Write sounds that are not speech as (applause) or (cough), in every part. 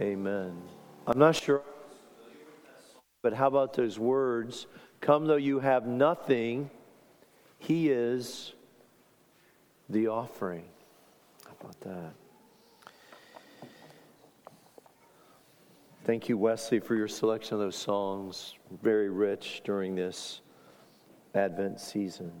Amen. I'm not sure, but how about those words? Come though you have nothing, He is the offering. How about that? Thank you, Wesley, for your selection of those songs. Very rich during this Advent season.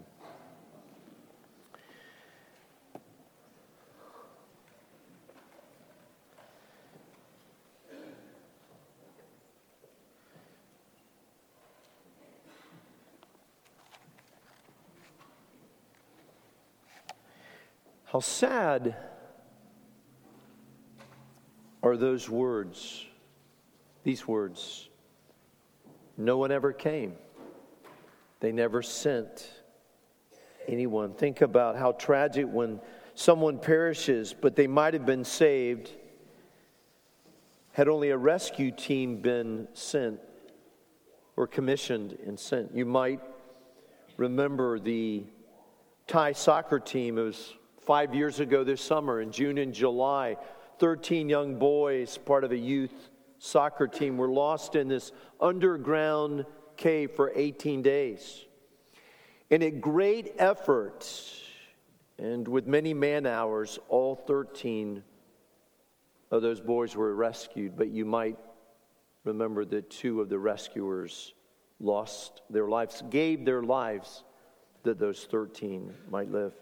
How sad are those words, these words? No one ever came, they never sent anyone. Think about how tragic when someone perishes, but they might have been saved had only a rescue team been sent or commissioned and sent. You might remember the Thai soccer team. It was Five years ago this summer, in June and July, 13 young boys, part of a youth soccer team, were lost in this underground cave for 18 days. And at great effort, and with many man hours, all 13 of those boys were rescued. But you might remember that two of the rescuers lost their lives, gave their lives that those 13 might live.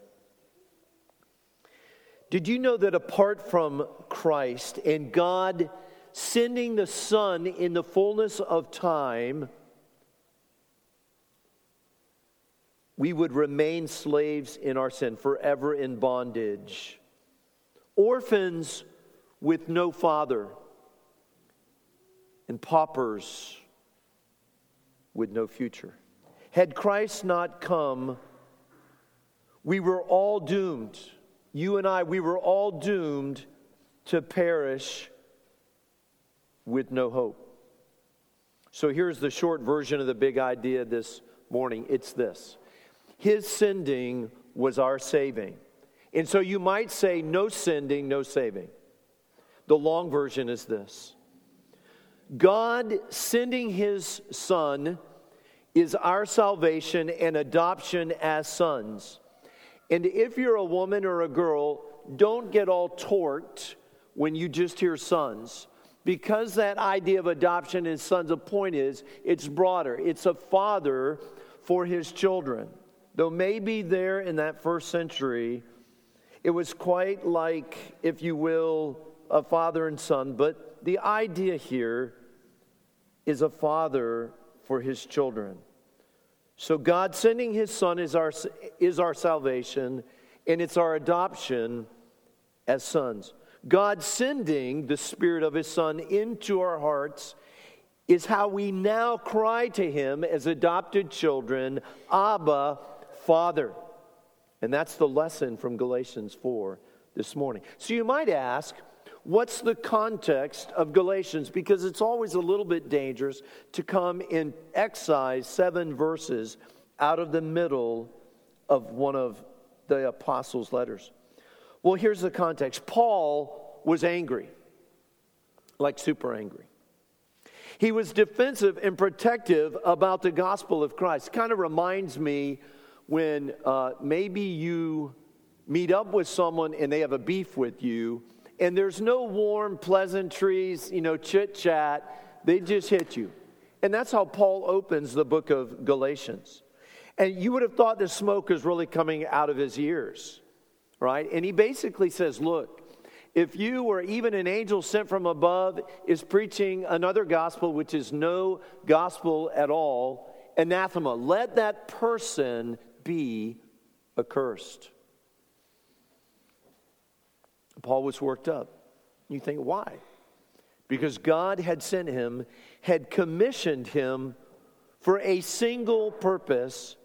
Did you know that apart from Christ and God sending the Son in the fullness of time, we would remain slaves in our sin, forever in bondage? Orphans with no father, and paupers with no future. Had Christ not come, we were all doomed you and I, we were all doomed to perish with no hope. So here's the short version of the big idea this morning it's this His sending was our saving. And so you might say, no sending, no saving. The long version is this God sending His Son is our salvation and adoption as sons. And if you're a woman or a girl, don't get all torqued when you just hear sons. Because that idea of adoption and sons, the point is, it's broader. It's a father for his children. Though maybe there in that first century, it was quite like, if you will, a father and son. But the idea here is a father for his children. So, God sending His Son is our, is our salvation, and it's our adoption as sons. God sending the Spirit of His Son into our hearts is how we now cry to Him as adopted children, Abba, Father. And that's the lesson from Galatians 4 this morning. So, you might ask, what's the context of Galatians? Because it's always a little bit dangerous to come and excise seven verses out of the middle of one of the apostles' letters. Well, here's the context Paul was angry, like super angry. He was defensive and protective about the gospel of Christ. Kind of reminds me when uh, maybe you meet up with someone and they have a beef with you and there's no warm pleasantries, you know, chit chat. They just hit you. And that's how Paul opens the book of Galatians. And you would have thought the smoke is really coming out of his ears, right? And he basically says, Look, if you or even an angel sent from above is preaching another gospel, which is no gospel at all, anathema, let that person be accursed. Paul was worked up. You think, why? Because God had sent him, had commissioned him for a single purpose,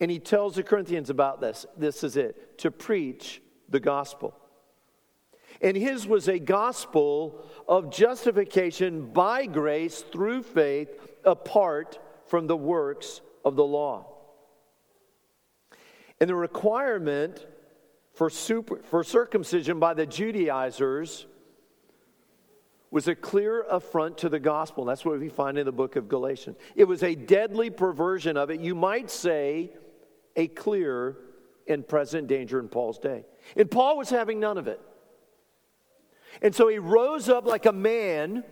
and he tells the Corinthians about this. This is it to preach the gospel. And his was a gospel of justification by grace through faith apart from the works of the law. And the requirement for, super, for circumcision by the Judaizers was a clear affront to the gospel. That's what we find in the book of Galatians. It was a deadly perversion of it. You might say a clear and present danger in Paul's day. And Paul was having none of it. And so he rose up like a man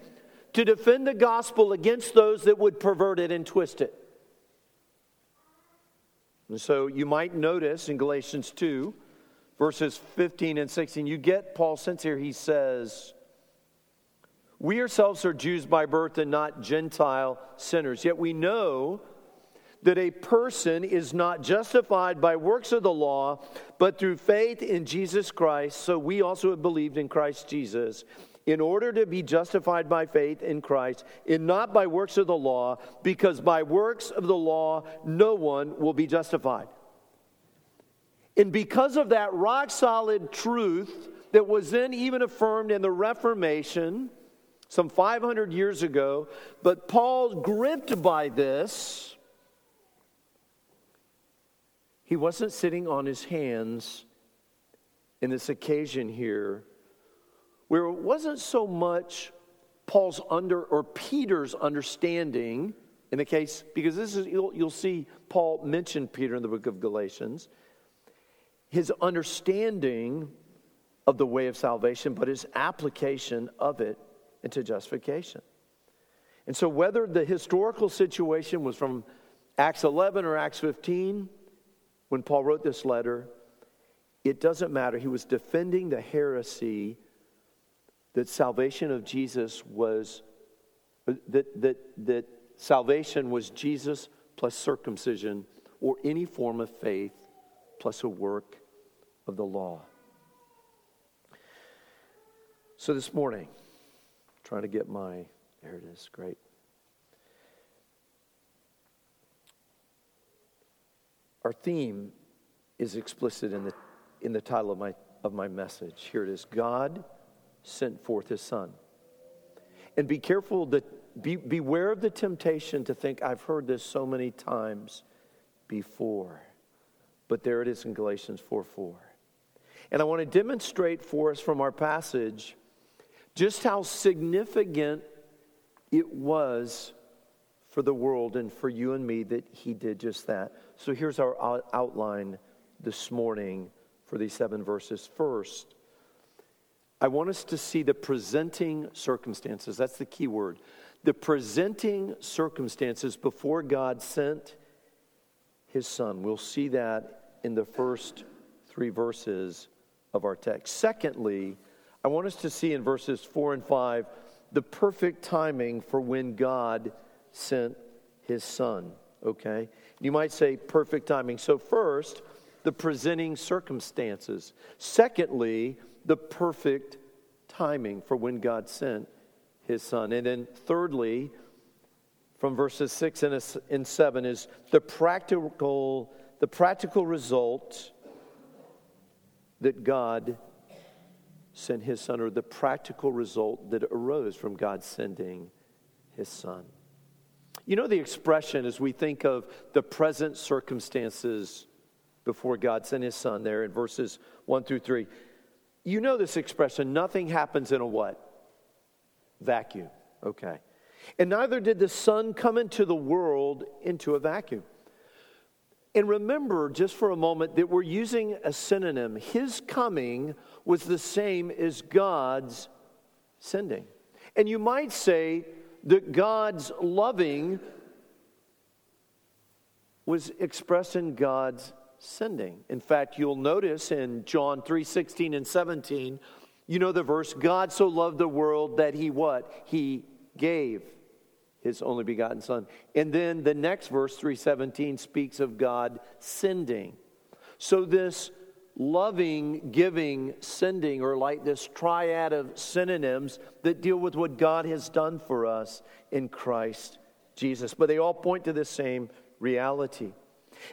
to defend the gospel against those that would pervert it and twist it. And so you might notice in Galatians 2, verses 15 and 16, you get Paul's sense here. He says, We ourselves are Jews by birth and not Gentile sinners, yet we know that a person is not justified by works of the law, but through faith in Jesus Christ. So we also have believed in Christ Jesus in order to be justified by faith in Christ, and not by works of the law, because by works of the law no one will be justified. And because of that rock solid truth that was then even affirmed in the Reformation some 500 years ago, but Paul, gripped by this, he wasn't sitting on his hands in this occasion here where it wasn't so much Paul's under or Peter's understanding in the case, because this is, you'll, you'll see Paul mention Peter in the book of Galatians, his understanding of the way of salvation, but his application of it into justification. And so, whether the historical situation was from Acts 11 or Acts 15, when Paul wrote this letter, it doesn't matter. He was defending the heresy that salvation of Jesus was, uh, that, that, that salvation was Jesus plus circumcision or any form of faith plus a work of the law. So this morning, trying to get my, there it is, great. Our theme is explicit in the, in the title of my, of my message. Here it is God sent forth his son. And be careful that be, beware of the temptation to think, I've heard this so many times before. But there it is in Galatians 4 4. And I want to demonstrate for us from our passage just how significant it was for the world and for you and me that he did just that. So here's our outline this morning for these seven verses. First, I want us to see the presenting circumstances. That's the key word. The presenting circumstances before God sent his son. We'll see that in the first three verses of our text. Secondly, I want us to see in verses four and five the perfect timing for when God sent his son. Okay? You might say perfect timing. So, first, the presenting circumstances. Secondly, the perfect timing for when God sent his son. And then, thirdly, from verses 6 and 7 is the practical, the practical result that God sent his son, or the practical result that arose from God sending his son. You know the expression as we think of the present circumstances before God sent his son there in verses 1 through 3. You know this expression nothing happens in a what? Vacuum. Okay. And neither did the Son come into the world into a vacuum. And remember, just for a moment, that we're using a synonym. His coming was the same as God's sending. And you might say that God's loving was expressed in God's sending. In fact, you'll notice in John 3 16 and 17, you know the verse, God so loved the world that he what? He gave his only begotten son. And then the next verse 317 speaks of God sending. So this loving, giving, sending or like this triad of synonyms that deal with what God has done for us in Christ Jesus. But they all point to the same reality.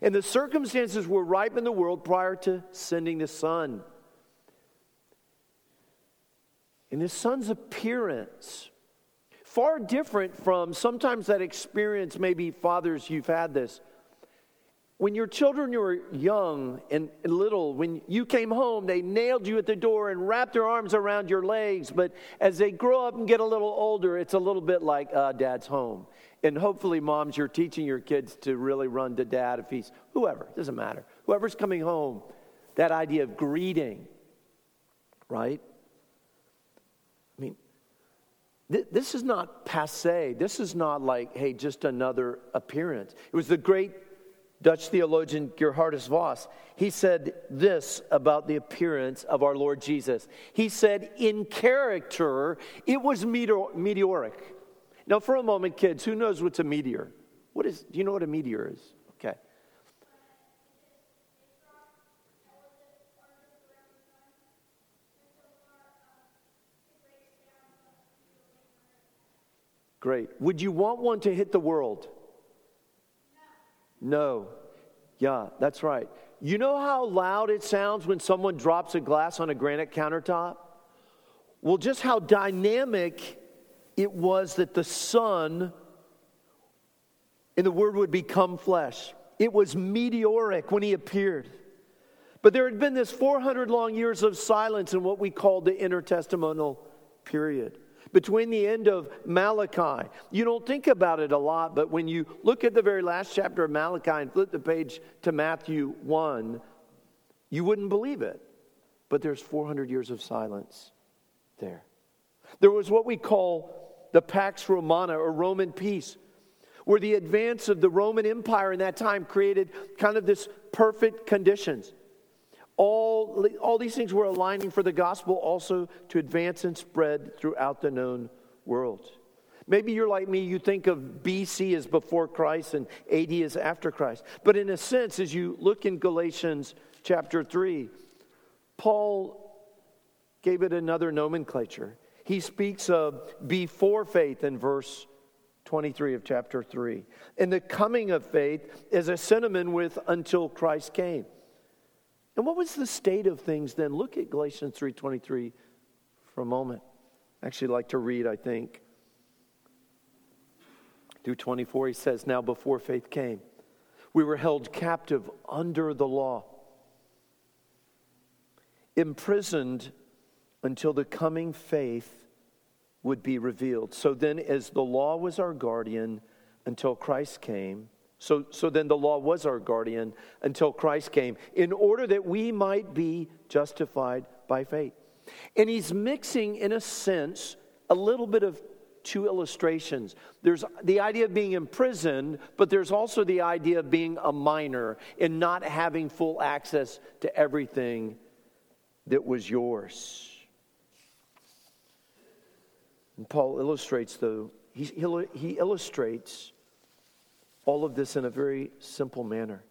And the circumstances were ripe in the world prior to sending the Son. And his son's appearance, far different from sometimes that experience, maybe fathers, you've had this. when your children were young and little, when you came home, they nailed you at the door and wrapped their arms around your legs. But as they grow up and get a little older, it's a little bit like uh, dad's home. And hopefully, moms, you're teaching your kids to really run to dad if he's whoever, doesn't matter. Whoever's coming home, that idea of greeting, right? I mean, th- this is not passe. This is not like, hey, just another appearance. It was the great Dutch theologian Geerhardus Vos, he said this about the appearance of our Lord Jesus. He said, in character, it was meteor- meteoric. Now, for a moment, kids, who knows what's a meteor? What is, do you know what a meteor is? Okay. Great. Would you want one to hit the world? No. Yeah, that's right. You know how loud it sounds when someone drops a glass on a granite countertop? Well, just how dynamic it was that the Son and the Word would become flesh. It was meteoric when He appeared. But there had been this 400 long years of silence in what we call the intertestamental period between the end of Malachi. You don't think about it a lot, but when you look at the very last chapter of Malachi and flip the page to Matthew 1, you wouldn't believe it. But there's 400 years of silence there. There was what we call the Pax Romana or Roman peace, where the advance of the Roman Empire in that time created kind of this perfect conditions. All, all these things were aligning for the gospel also to advance and spread throughout the known world. Maybe you're like me, you think of BC as before Christ and AD as after Christ. But in a sense, as you look in Galatians chapter 3, Paul gave it another nomenclature. He speaks of before faith in verse 23 of chapter 3. And the coming of faith is a synonym with until Christ came. And what was the state of things then? Look at Galatians 3:23 for a moment. I actually like to read, I think. Through 24 he says, "Now before faith came, we were held captive under the law, imprisoned until the coming faith would be revealed. So then as the law was our guardian until Christ came, so, so then the law was our guardian until Christ came, in order that we might be justified by faith. And he's mixing, in a sense, a little bit of two illustrations. There's the idea of being imprisoned, but there's also the idea of being a minor and not having full access to everything that was yours. And Paul illustrates, though, he, he illustrates all of this in a very simple manner.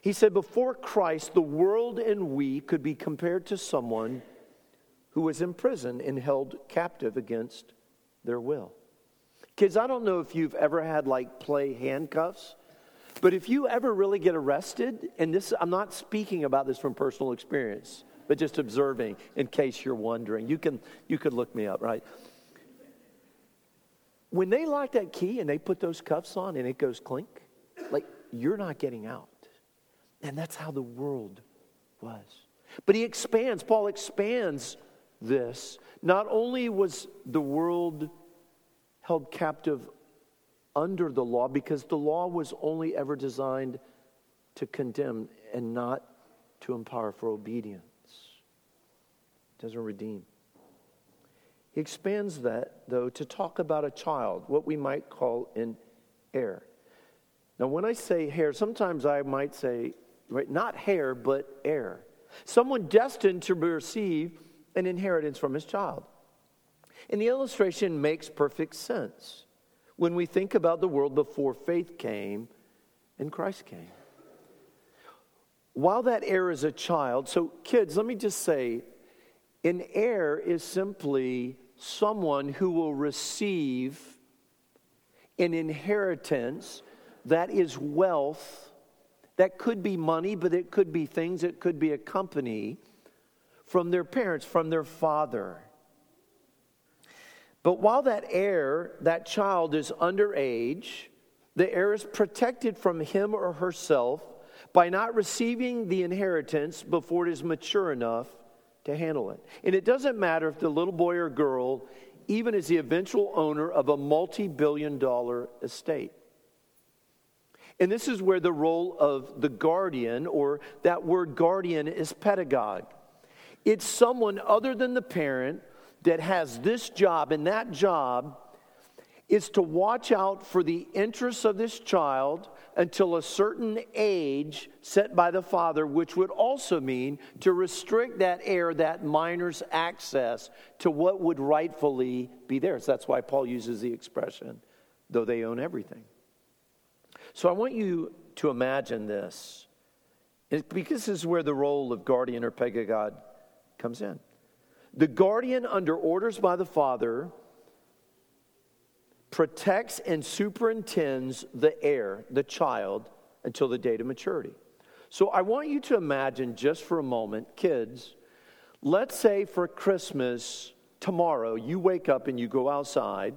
He said, Before Christ, the world and we could be compared to someone who was in prison and held captive against their will. Kids, I don't know if you've ever had like play handcuffs, but if you ever really get arrested, and this, I'm not speaking about this from personal experience, but just observing in case you're wondering. You can, you could look me up, right? When they lock that key and they put those cuffs on and it goes clink, like you're not getting out. And that's how the world was. But he expands, Paul expands this. Not only was the world held captive under the law, because the law was only ever designed to condemn and not to empower for obedience, it doesn't redeem. Expands that, though, to talk about a child, what we might call an heir. Now, when I say heir, sometimes I might say, right, not heir, but heir. Someone destined to receive an inheritance from his child. And the illustration makes perfect sense when we think about the world before faith came and Christ came. While that heir is a child, so kids, let me just say, an heir is simply someone who will receive an inheritance that is wealth, that could be money, but it could be things, it could be a company from their parents, from their father. But while that heir, that child is underage, the heir is protected from him or herself by not receiving the inheritance before it is mature enough to handle it. And it doesn't matter if the little boy or girl even is the eventual owner of a multi billion dollar estate. And this is where the role of the guardian, or that word guardian, is pedagogue. It's someone other than the parent that has this job, and that job is to watch out for the interests of this child until a certain age set by the father, which would also mean to restrict that heir, that minor's access to what would rightfully be theirs. That's why Paul uses the expression, though they own everything. So I want you to imagine this, because this is where the role of guardian or pedagogue comes in. The guardian, under orders by the father, protects and superintends the heir, the child, until the date of maturity. So I want you to imagine just for a moment, kids, let's say for Christmas tomorrow, you wake up and you go outside,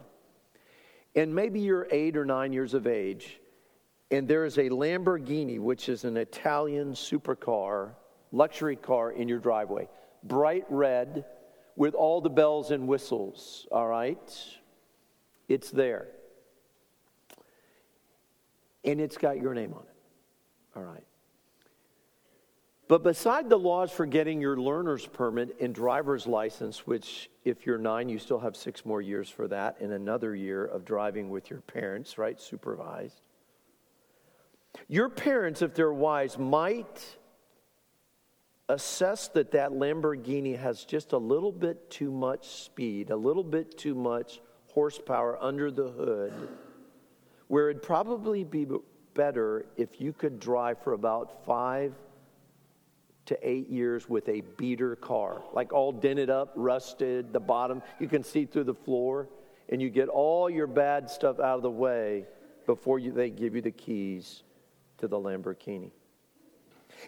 and maybe you're eight or nine years of age, and there is a Lamborghini, which is an Italian supercar, luxury car in your driveway, bright red with all the bells and whistles, all right? It's there. And it's got your name on it. All right. But beside the laws for getting your learner's permit and driver's license, which if you're nine, you still have six more years for that, and another year of driving with your parents, right? Supervised. Your parents, if they're wise, might assess that that Lamborghini has just a little bit too much speed, a little bit too much horsepower under the hood, where it'd probably be better if you could drive for about five to eight years with a beater car, like all dented up, rusted, the bottom, you can see through the floor, and you get all your bad stuff out of the way before you, they give you the keys to the Lamborghini.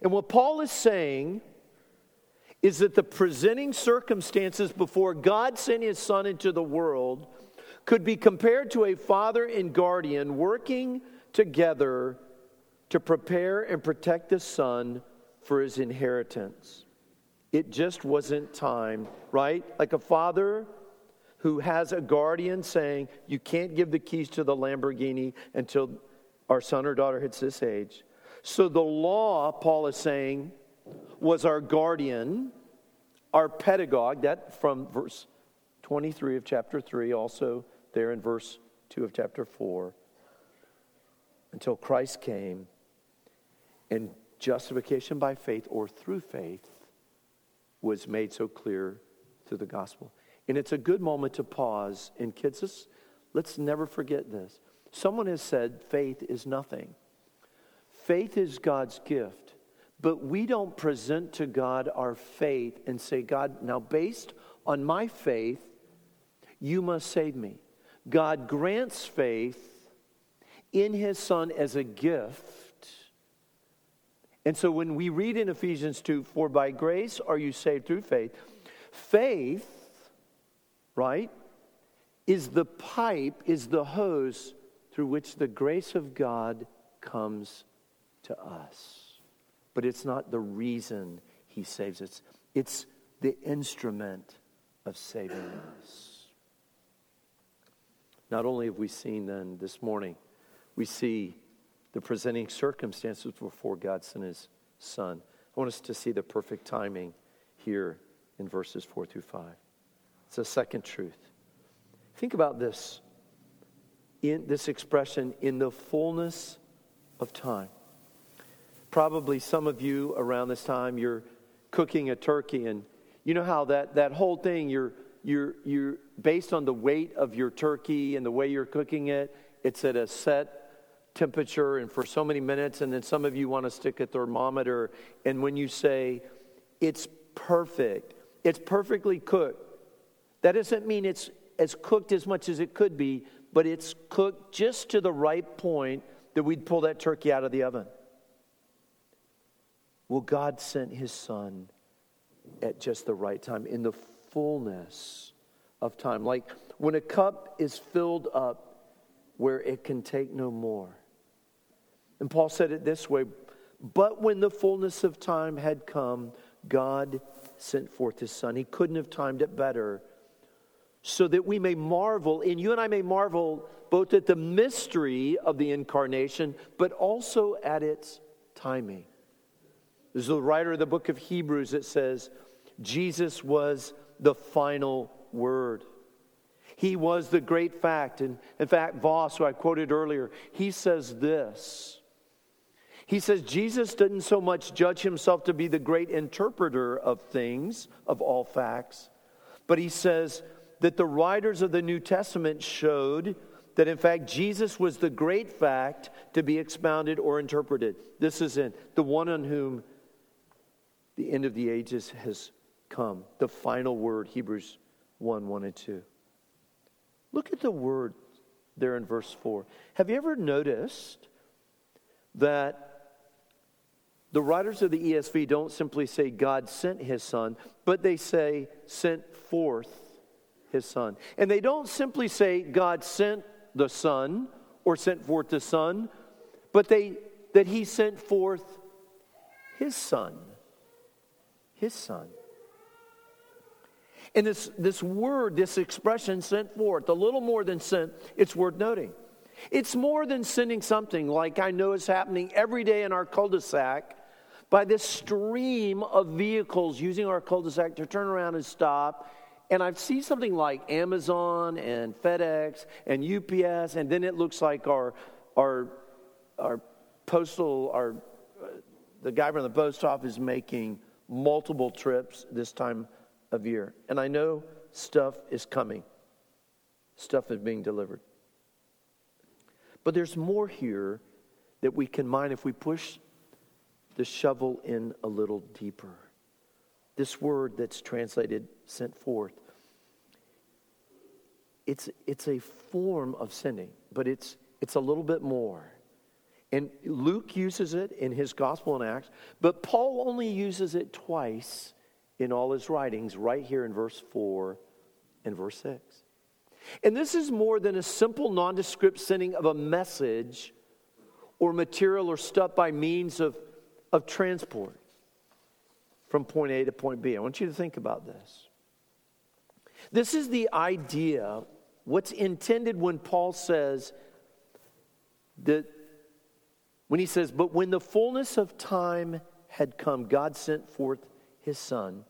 And what Paul is saying is that the presenting circumstances before God sent his son into the world could be compared to a father and guardian working together to prepare and protect the son for his inheritance. It just wasn't time, right? Like a father who has a guardian saying, You can't give the keys to the Lamborghini until our son or daughter hits this age. So the law, Paul is saying, was our guardian, our pedagogue, that from verse 23 of chapter 3, also there in verse 2 of chapter 4 until Christ came and justification by faith or through faith was made so clear through the gospel. And it's a good moment to pause. And kids, let's, let's never forget this. Someone has said faith is nothing. Faith is God's gift, but we don't present to God our faith and say, God, now based on my faith, you must save me. God grants faith in his Son as a gift. And so when we read in Ephesians 2, for by grace are you saved through faith, faith, right, is the pipe, is the hose through which the grace of God comes to us. But it's not the reason he saves us, it's the instrument of saving us. Not only have we seen then this morning, we see the presenting circumstances before God sent his son. I want us to see the perfect timing here in verses 4 through 5. It's a second truth. Think about this in this expression in the fullness of time. Probably some of you around this time you're cooking a turkey and you know how that, that whole thing you're you're, you're based on the weight of your turkey and the way you're cooking it, it's at a set temperature and for so many minutes. And then some of you want to stick a thermometer. And when you say it's perfect, it's perfectly cooked, that doesn't mean it's as cooked as much as it could be, but it's cooked just to the right point that we'd pull that turkey out of the oven. Well, God sent his son at just the right time in the fullness of time. Like when a cup is filled up where it can take no more. And Paul said it this way But when the fullness of time had come, God sent forth his son. He couldn't have timed it better. So that we may marvel, and you and I may marvel both at the mystery of the incarnation, but also at its timing. There's the writer of the book of Hebrews that says, Jesus was the final word. He was the great fact. And in fact, Vos, who I quoted earlier, he says this. He says Jesus didn't so much judge himself to be the great interpreter of things, of all facts, but he says that the writers of the New Testament showed that in fact Jesus was the great fact to be expounded or interpreted. This is in the one on whom the end of the ages has come. The final word, Hebrews 1 1 and 2. Look at the word there in verse 4. Have you ever noticed that the writers of the ESV don't simply say God sent his son, but they say sent forth his son. And they don't simply say God sent the son or sent forth the son, but they that he sent forth his son. His son. And this, this word, this expression sent forth, a little more than sent, it's worth noting. It's more than sending something like I know is happening every day in our cul de sac by this stream of vehicles using our cul de sac to turn around and stop. And I've seen something like Amazon and FedEx and UPS, and then it looks like our, our, our postal, our, uh, the guy from the post office making multiple trips this time of year. And I know stuff is coming, stuff is being delivered. But there's more here that we can mine if we push the shovel in a little deeper. This word that's translated sent forth, it's, it's a form of sending, but it's, it's a little bit more. And Luke uses it in his Gospel and Acts, but Paul only uses it twice in all his writings, right here in verse 4 and verse 6. And this is more than a simple nondescript sending of a message or material or stuff by means of of transport from point A to point B. I want you to think about this. This is the idea, what's intended when Paul says that, when he says, but when the fullness of time had come, God sent forth his son.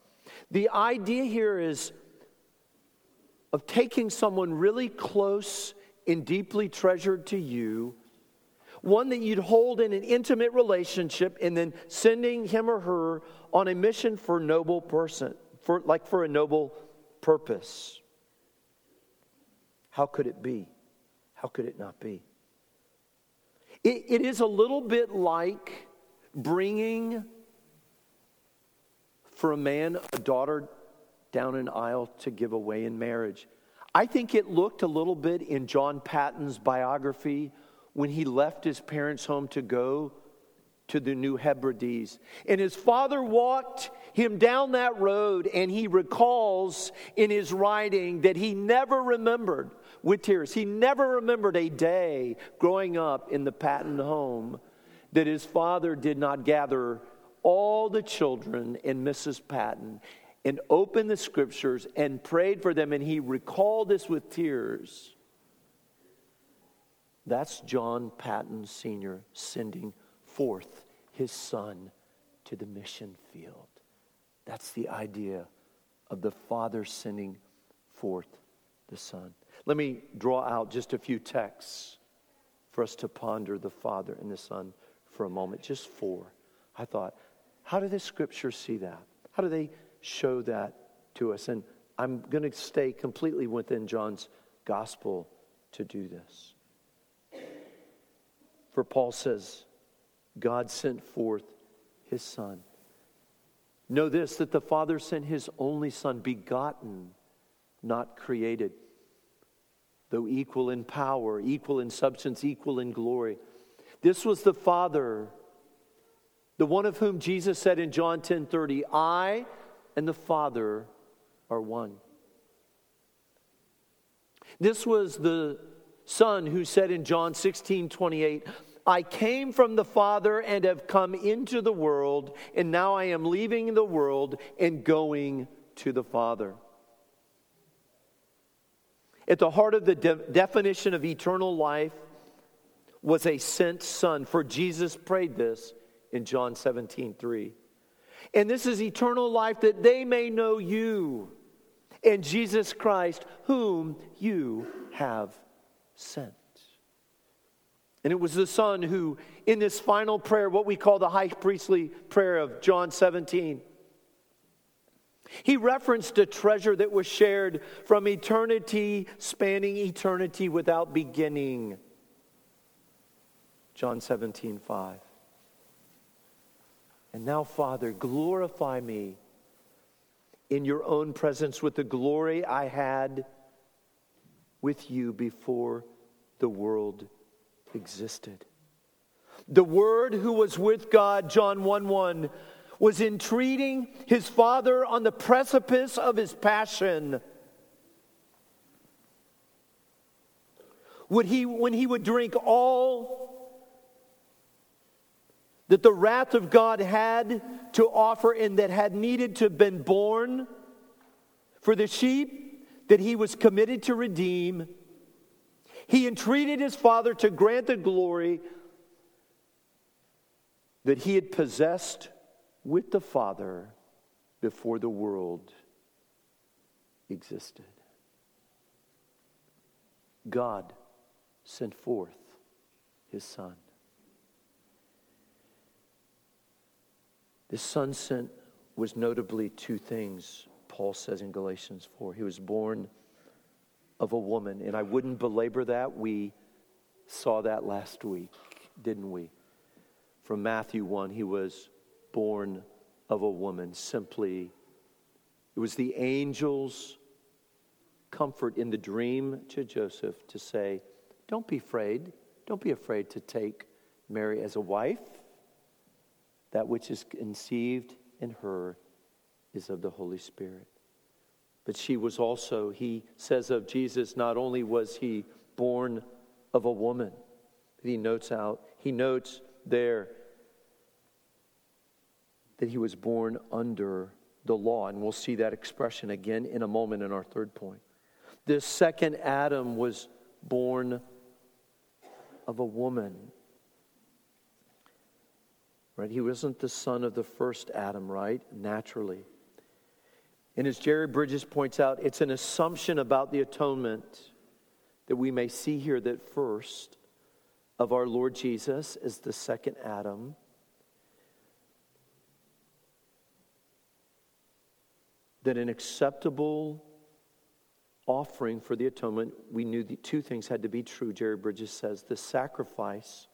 The idea here is of taking someone really close and deeply treasured to you one that you'd hold in an intimate relationship and then sending him or her on a mission for noble person, for, like for a noble purpose. How could it be? How could it not be? it, it is a little bit like bringing for a man a daughter down an aisle to give away in marriage. I think it looked a little bit in John Paton's biography when he left his parents' home to go to the New Hebrides. And his father walked him down that road, and he recalls in his writing that he never remembered, with tears, he never remembered a day growing up in the Patton home that his father did not gather all the children in Mrs. Paton and opened the scriptures and prayed for them. And he recalled this with tears. That's John Paton Sr. sending forth his son to the mission field. That's the idea of the Father sending forth the Son. Let me draw out just a few texts for us to ponder the Father and the Son for a moment, just four. I thought, how do the scriptures see that? How do they show that to us? And I'm going to stay completely within John's gospel to do this. For Paul says, God sent forth his Son. Know this that the Father sent his only Son, begotten, not created, though equal in power, equal in substance, equal in glory. This was the Father, the one of whom Jesus said in John 10 30, I and the Father are one. This was the Son who said in John 16 28, I came from the Father and have come into the world, and now I am leaving the world and going to the Father. At the heart of the de- definition of eternal life was a sent son, for Jesus prayed this in John 17 3. And this is eternal life that they may know you and Jesus Christ, whom you have sent. And it was the Son who, in this final prayer, what we call the high priestly prayer of John 17, he referenced a treasure that was shared from eternity, spanning eternity without beginning. John 17, 5. And now, Father, glorify me in your own presence with the glory I had with you before the world existed. The Word who was with God, John 1 1, was entreating his Father on the precipice of his passion. Would he, when he would drink all that the wrath of God had to offer and that had needed to have been borne for the sheep that he was committed to redeem, he entreated his father to grant the glory that he had possessed with the Father before the world existed. God sent forth his Son. The Son sent was notably two things, Paul says in Galatians 4. He was born of a woman. And I wouldn't belabor that. We saw that last week, didn't we? From Matthew 1, he was born of a woman. Simply, it was the angel's comfort in the dream to Joseph to say, Don't be afraid. Don't be afraid to take Mary as a wife. That which is conceived in her is of the Holy Spirit. But she was also, he says of Jesus, not only was he born of a woman, he notes out, he notes there that he was born under the law. And we'll see that expression again in a moment in our third point. This second Adam was born of a woman. Right? He wasn't the son of the first Adam, right? Naturally. And as Jerry Bridges points out, it's an assumption about the atonement that we may see here that first of our Lord Jesus is the second Adam. That an acceptable offering for the atonement, we knew the two things had to be true. Jerry Bridges says the sacrifice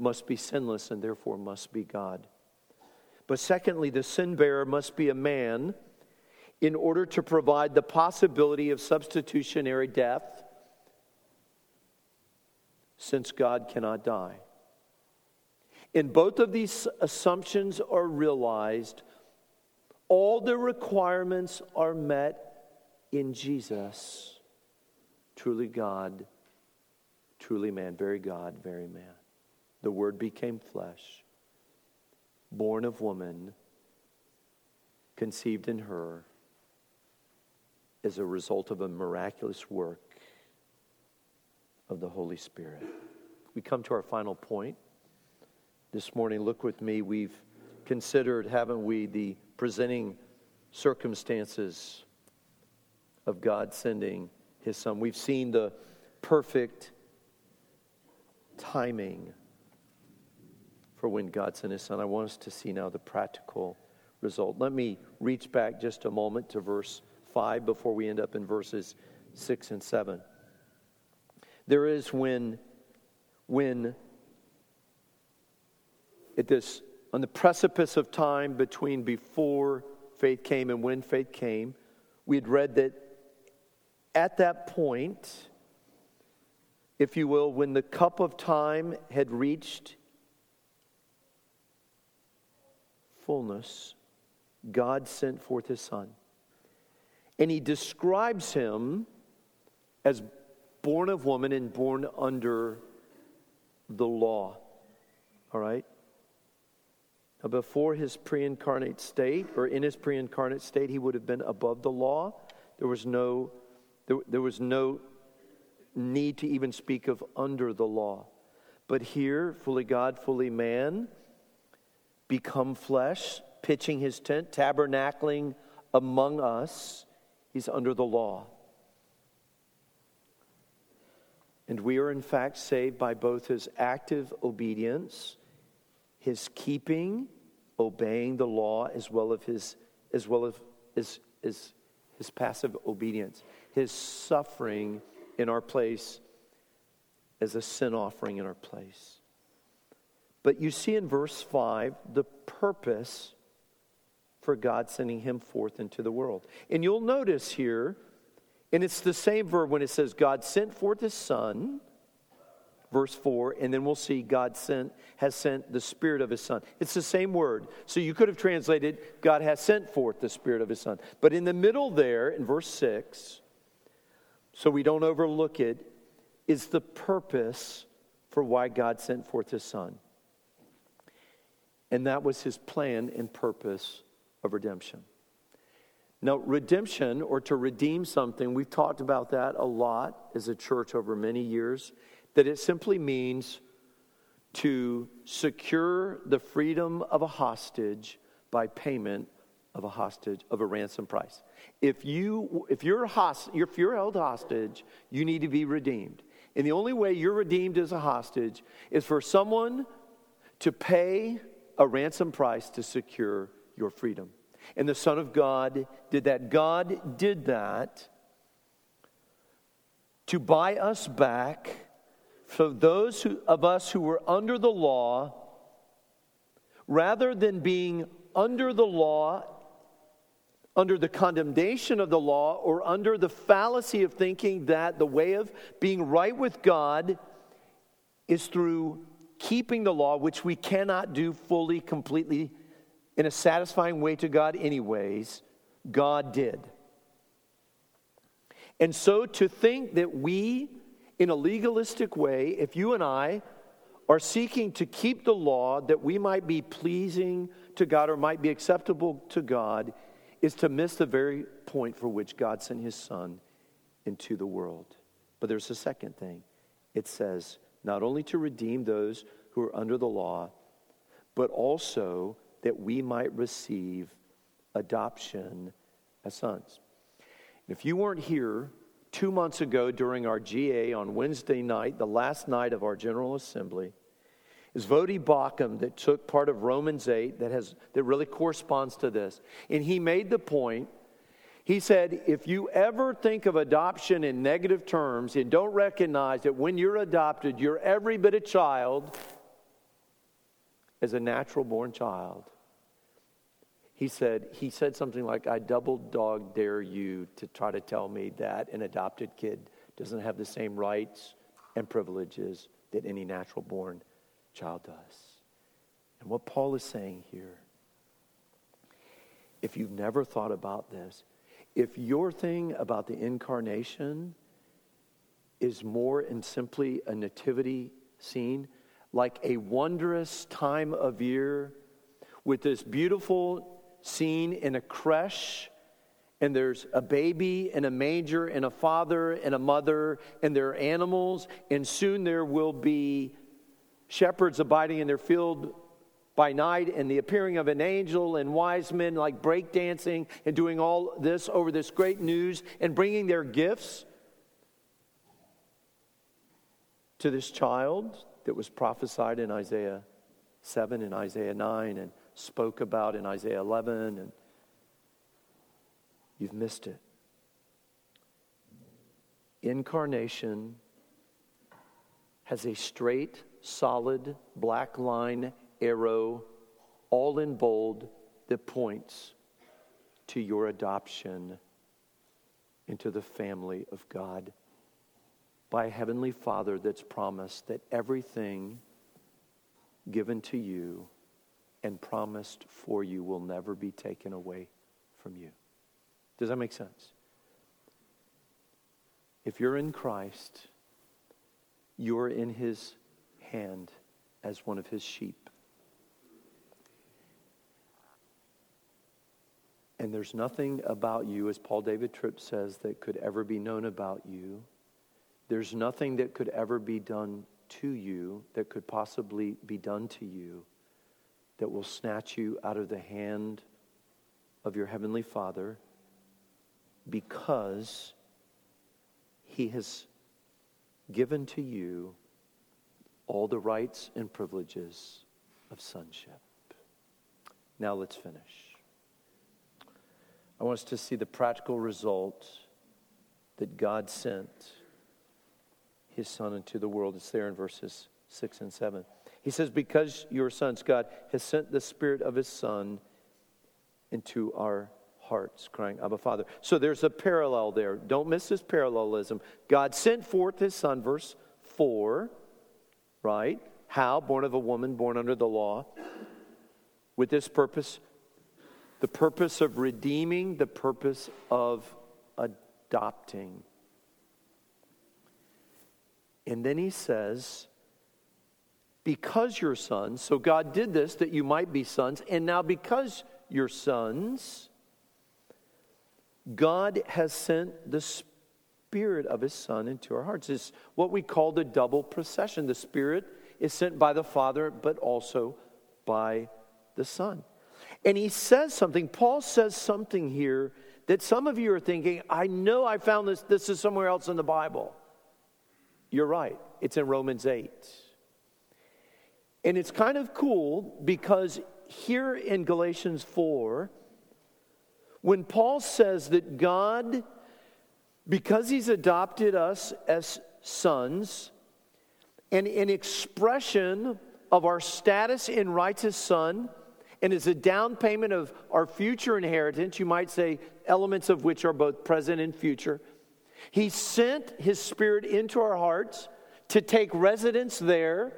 must be sinless and therefore must be God. But secondly, the sin bearer must be a man in order to provide the possibility of substitutionary death, since God cannot die. And both of these assumptions are realized. All the requirements are met in Jesus, truly God, truly man, very God, very man. The Word became flesh, born of woman, conceived in her as a result of a miraculous work of the Holy Spirit. We come to our final point. This morning, look with me. We've considered, haven't we, the presenting circumstances of God sending his son. We've seen the perfect timing for when God sent his son. I want us to see now the practical result. Let me reach back just a moment to verse 5 before we end up in verses 6 and 7. There is when, when at this, on the precipice of time between before faith came and when faith came, we had read that at that point, if you will, when the cup of time had reached fullness, God sent forth his son. And he describes him as born of woman and born under the law. All right? Now, before his pre incarnate state, or in his pre incarnate state, he would have been above the law. There was no, there, there was no need to even speak of under the law. But here, fully God, fully man, become flesh, pitching his tent, tabernacling among us, he's under the law. And we are, in fact, saved by both his active obedience, his keeping, obeying the law, as well as his, as well as, as, as his passive obedience, his suffering in our place as a sin offering in our place. But you see in verse 5 the purpose for God sending him forth into the world. And you'll notice here and it's the same verb when it says God sent forth his son, verse 4, and then we'll see God sent has sent the spirit of his son. It's the same word. So you could have translated God has sent forth the spirit of his son. But in the middle there in verse 6, so we don't overlook it, is the purpose for why God sent forth his son. And that was his plan and purpose of redemption. Now, redemption or to redeem something, we've talked about that a lot as a church over many years, that it simply means to secure the freedom of a hostage by payment of a hostage of a ransom price. If you if you're host, if you're held hostage, you need to be redeemed. And the only way you're redeemed as a hostage is for someone to pay a ransom price to secure your freedom and the Son of God did that. God did that to buy us back for those who, of us who were under the law, rather than being under the law, under the condemnation of the law, or under the fallacy of thinking that the way of being right with God is through keeping the law, which we cannot do fully, completely in a satisfying way to God, anyways, God did. And so to think that we, in a legalistic way, if you and I are seeking to keep the law that we might be pleasing to God or might be acceptable to God, is to miss the very point for which God sent his Son into the world. But there's a second thing it says, not only to redeem those who are under the law, but also that we might receive adoption as sons. If you weren't here two months ago during our GA on Wednesday night, the last night of our General Assembly, is Voddie Baucham that took part of Romans 8 that, has, that really corresponds to this. And he made the point he said, if you ever think of adoption in negative terms and don't recognize that when you're adopted, you're every bit a child as a natural born child. He said, he said something like, I double dog dare you to try to tell me that an adopted kid doesn't have the same rights and privileges that any natural born child does. And what Paul is saying here, if you've never thought about this, if your thing about the incarnation is more and simply a nativity scene, like a wondrous time of year with this beautiful scene in a creche, and there's a baby and a manger and a father and a mother, and there are animals, and soon there will be shepherds abiding in their field by night and the appearing of an angel and wise men like breakdancing and doing all this over this great news and bringing their gifts to this child that was prophesied in Isaiah 7 and Isaiah 9 and spoke about in Isaiah 11, and you've missed it. Incarnation has a straight, solid, black line arrow, all in bold, that points to your adoption into the family of God by a heavenly Father that's promised that everything given to you and promised for you will never be taken away from you. Does that make sense? If you're in Christ, you're in his hand as one of his sheep. And there's nothing about you, as Paul David Tripp says, that could ever be known about you. There's nothing that could ever be done to you that could possibly be done to you that will snatch you out of the hand of your Heavenly Father because He has given to you all the rights and privileges of sonship. Now let's finish. I want us to see the practical result that God sent his Son into the world. It's there in verses 6 and 7. He says, Because your sons, God has sent the Spirit of his Son into our hearts, crying, Abba, Father. So there's a parallel there. Don't miss this parallelism. God sent forth his Son, verse 4, right? How? Born of a woman, born under the law. With this purpose, the purpose of redeeming, the purpose of adopting. And then he says, because you're sons, so God did this that you might be sons, and now because you're sons, God has sent the Spirit of His Son into our hearts. It's what we call the double procession. The Spirit is sent by the Father, but also by the Son. And he says something, Paul says something here that some of you are thinking, I know I found this, this is somewhere else in the Bible. You're right, it's in Romans 8. And it's kind of cool because here in Galatians 4, when Paul says that God, because he's adopted us as sons, and in expression of our status in righteous son, and as a down payment of our future inheritance, you might say elements of which are both present and future. He sent His Spirit into our hearts to take residence there,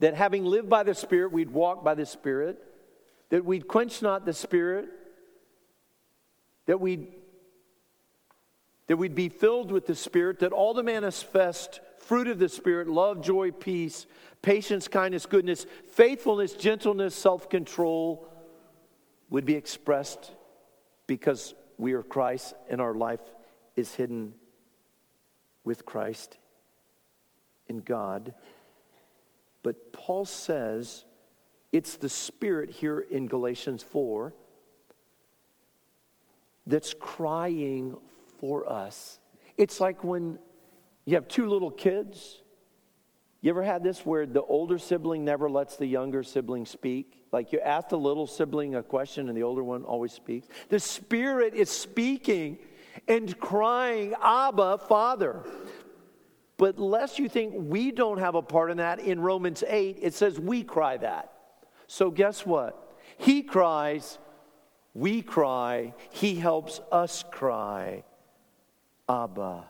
that having lived by the Spirit, we'd walk by the Spirit, that we'd quench not the Spirit, that we'd, that we'd be filled with the Spirit, that all the manifest fruit of the Spirit love, joy, peace, patience, kindness, goodness, faithfulness, gentleness, self control would be expressed because we are Christ and our life is hidden with Christ in God. But Paul says it's the Spirit here in Galatians 4 that's crying for us. It's like when you have two little kids you ever had this where the older sibling never lets the younger sibling speak? Like you ask the little sibling a question and the older one always speaks? The Spirit is speaking and crying, Abba, Father. But lest you think we don't have a part in that, in Romans 8, it says we cry that. So guess what? He cries, we cry, He helps us cry, Abba,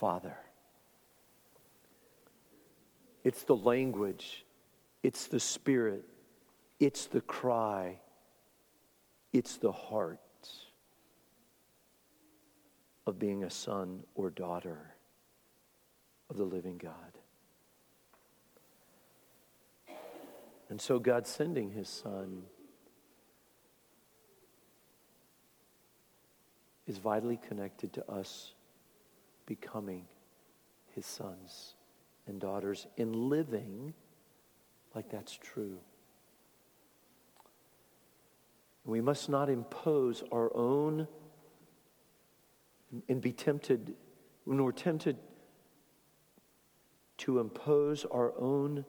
Father. It's the language, it's the spirit, it's the cry, it's the heart of being a son or daughter of the living God. And so God sending his son is vitally connected to us becoming his sons and daughters in living like that's true. We must not impose our own and be tempted, when we're tempted to impose our own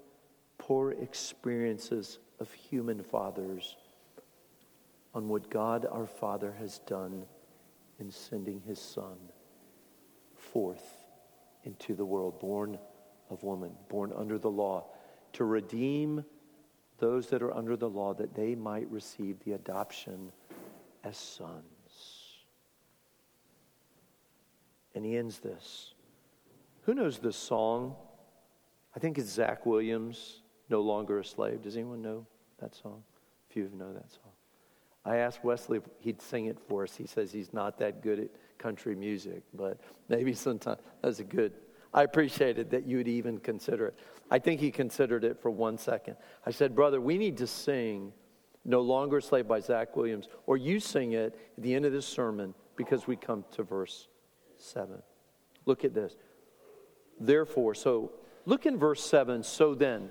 poor experiences of human fathers on what God our Father has done in sending his Son forth into the world, born of woman, born under the law, to redeem those that are under the law, that they might receive the adoption as sons. And he ends this. Who knows this song? I think it's Zach Williams, No Longer a Slave. Does anyone know that song? A few of you know that song. I asked Wesley if he'd sing it for us. He says he's not that good at country music, but maybe (laughs) sometimes that's a good. I appreciated that you would even consider it. I think he considered it for one second. I said, Brother, we need to sing No Longer Slave by Zach Williams, or you sing it at the end of this sermon because we come to verse 7. Look at this. Therefore, so look in verse 7. So then,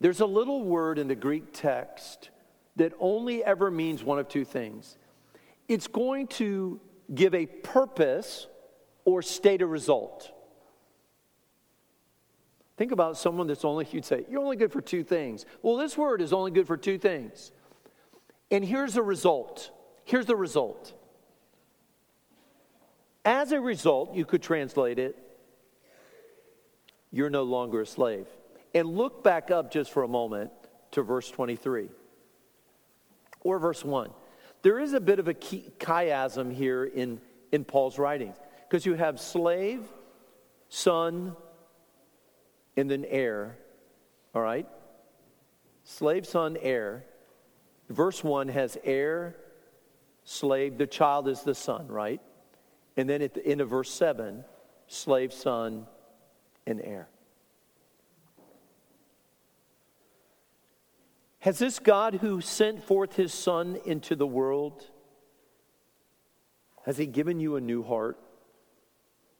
there's a little word in the Greek text that only ever means one of two things it's going to give a purpose or state a result. Think about someone that's only, you'd say, you're only good for two things. Well, this word is only good for two things. And here's the result. Here's the result. As a result, you could translate it, you're no longer a slave. And look back up just for a moment to verse 23 or verse 1. There is a bit of a chiasm here in, in Paul's writings because you have slave, son, and then heir. All right? Slave, son, heir. Verse 1 has heir, slave, the child is the son, right? And then at the end of verse 7, slave, son, and heir. Has this God who sent forth his Son into the world, has he given you a new heart?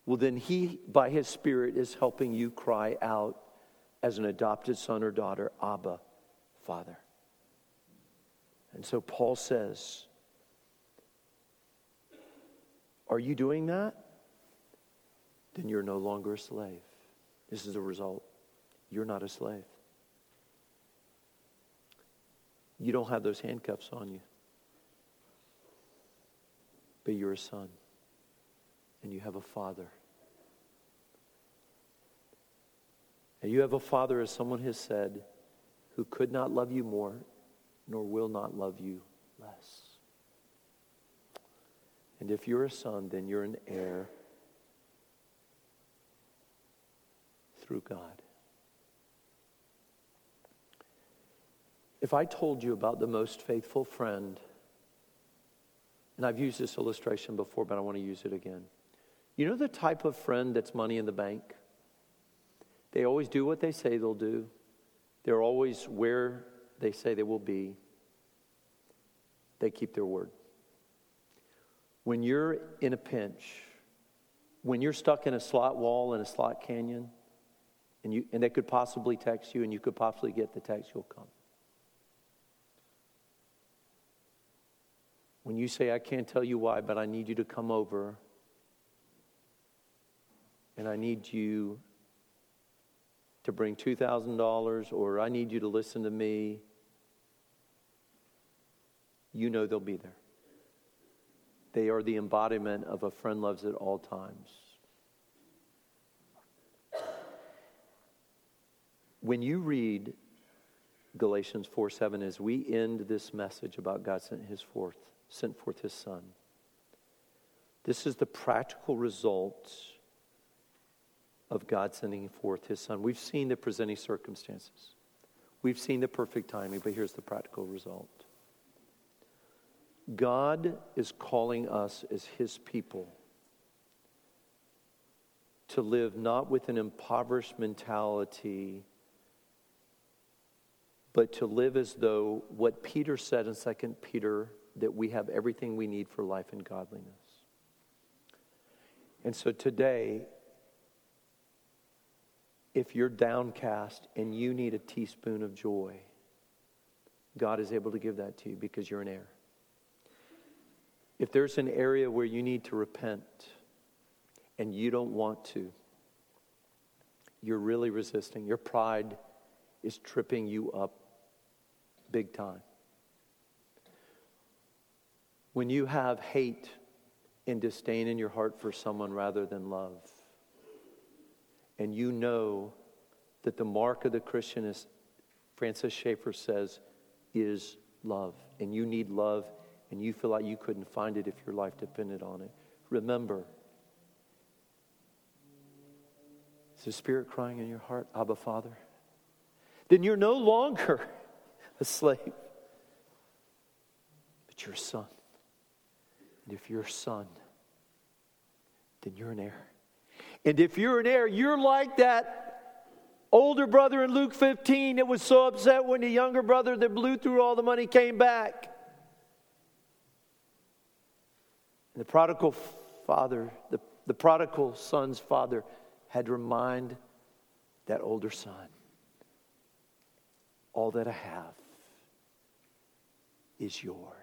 Well, then he, by his Spirit, is helping you cry out as an adopted son or daughter, Abba, Father. And so Paul says, Are you doing that? Then you're no longer a slave. This is the result. You're not a slave. You don't have those handcuffs on you. But you're a son. And you have a father. And you have a father, as someone has said, who could not love you more, nor will not love you less. And if you're a son, then you're an heir through God. If I told you about the most faithful friend, and I've used this illustration before, but I want to use it again. You know the type of friend that's money in the bank? They always do what they say they'll do, they're always where they say they will be. They keep their word. When you're in a pinch, when you're stuck in a slot wall in a slot canyon, and, you, and they could possibly text you, and you could possibly get the text, you'll come. When you say, I can't tell you why, but I need you to come over, and I need you to bring $2,000, or I need you to listen to me, you know they'll be there. They are the embodiment of a friend loves at all times. When you read Galatians 4 7, as we end this message about God sent his forth, sent forth his son. This is the practical result of God sending forth his son. We've seen the presenting circumstances. We've seen the perfect timing, but here's the practical result. God is calling us as his people to live not with an impoverished mentality, but to live as though what Peter said in 2 Peter that we have everything we need for life and godliness. And so today, if you're downcast and you need a teaspoon of joy, God is able to give that to you because you're an heir. If there's an area where you need to repent and you don't want to, you're really resisting. Your pride is tripping you up big time. When you have hate and disdain in your heart for someone rather than love, and you know that the mark of the Christian is, Francis Schaeffer says, is love, and you need love, and you feel like you couldn't find it if your life depended on it, remember. Is the Spirit crying in your heart, Abba, Father? Then you're no longer (laughs) a slave, but you're a son. And if you're a son, then you're an heir. And if you're an heir, you're like that older brother in Luke 15 that was so upset when the younger brother that blew through all the money came back. And the prodigal father, the, the prodigal son's father, had to remind that older son all that I have is yours.